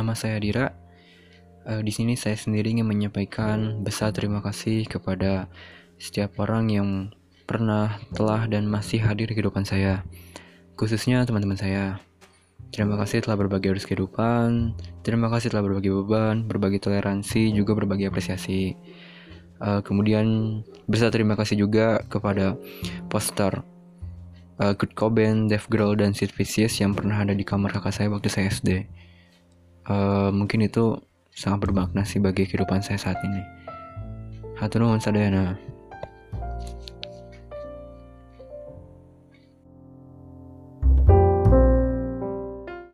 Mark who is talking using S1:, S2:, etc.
S1: nama saya Dira. Uh, di sini saya sendiri ingin menyampaikan besar terima kasih kepada setiap orang yang pernah, telah, dan masih hadir di kehidupan saya. Khususnya teman-teman saya. Terima kasih telah berbagi arus kehidupan. Terima kasih telah berbagi beban, berbagi toleransi, juga berbagi apresiasi. Uh, kemudian besar terima kasih juga kepada poster uh, Kurt Cobain, Dave Grohl, dan Sid Vicious yang pernah ada di kamar kakak saya waktu saya SD. Uh, mungkin itu sangat bermakna sih bagi kehidupan saya saat ini. Hatur nuhun sadayana.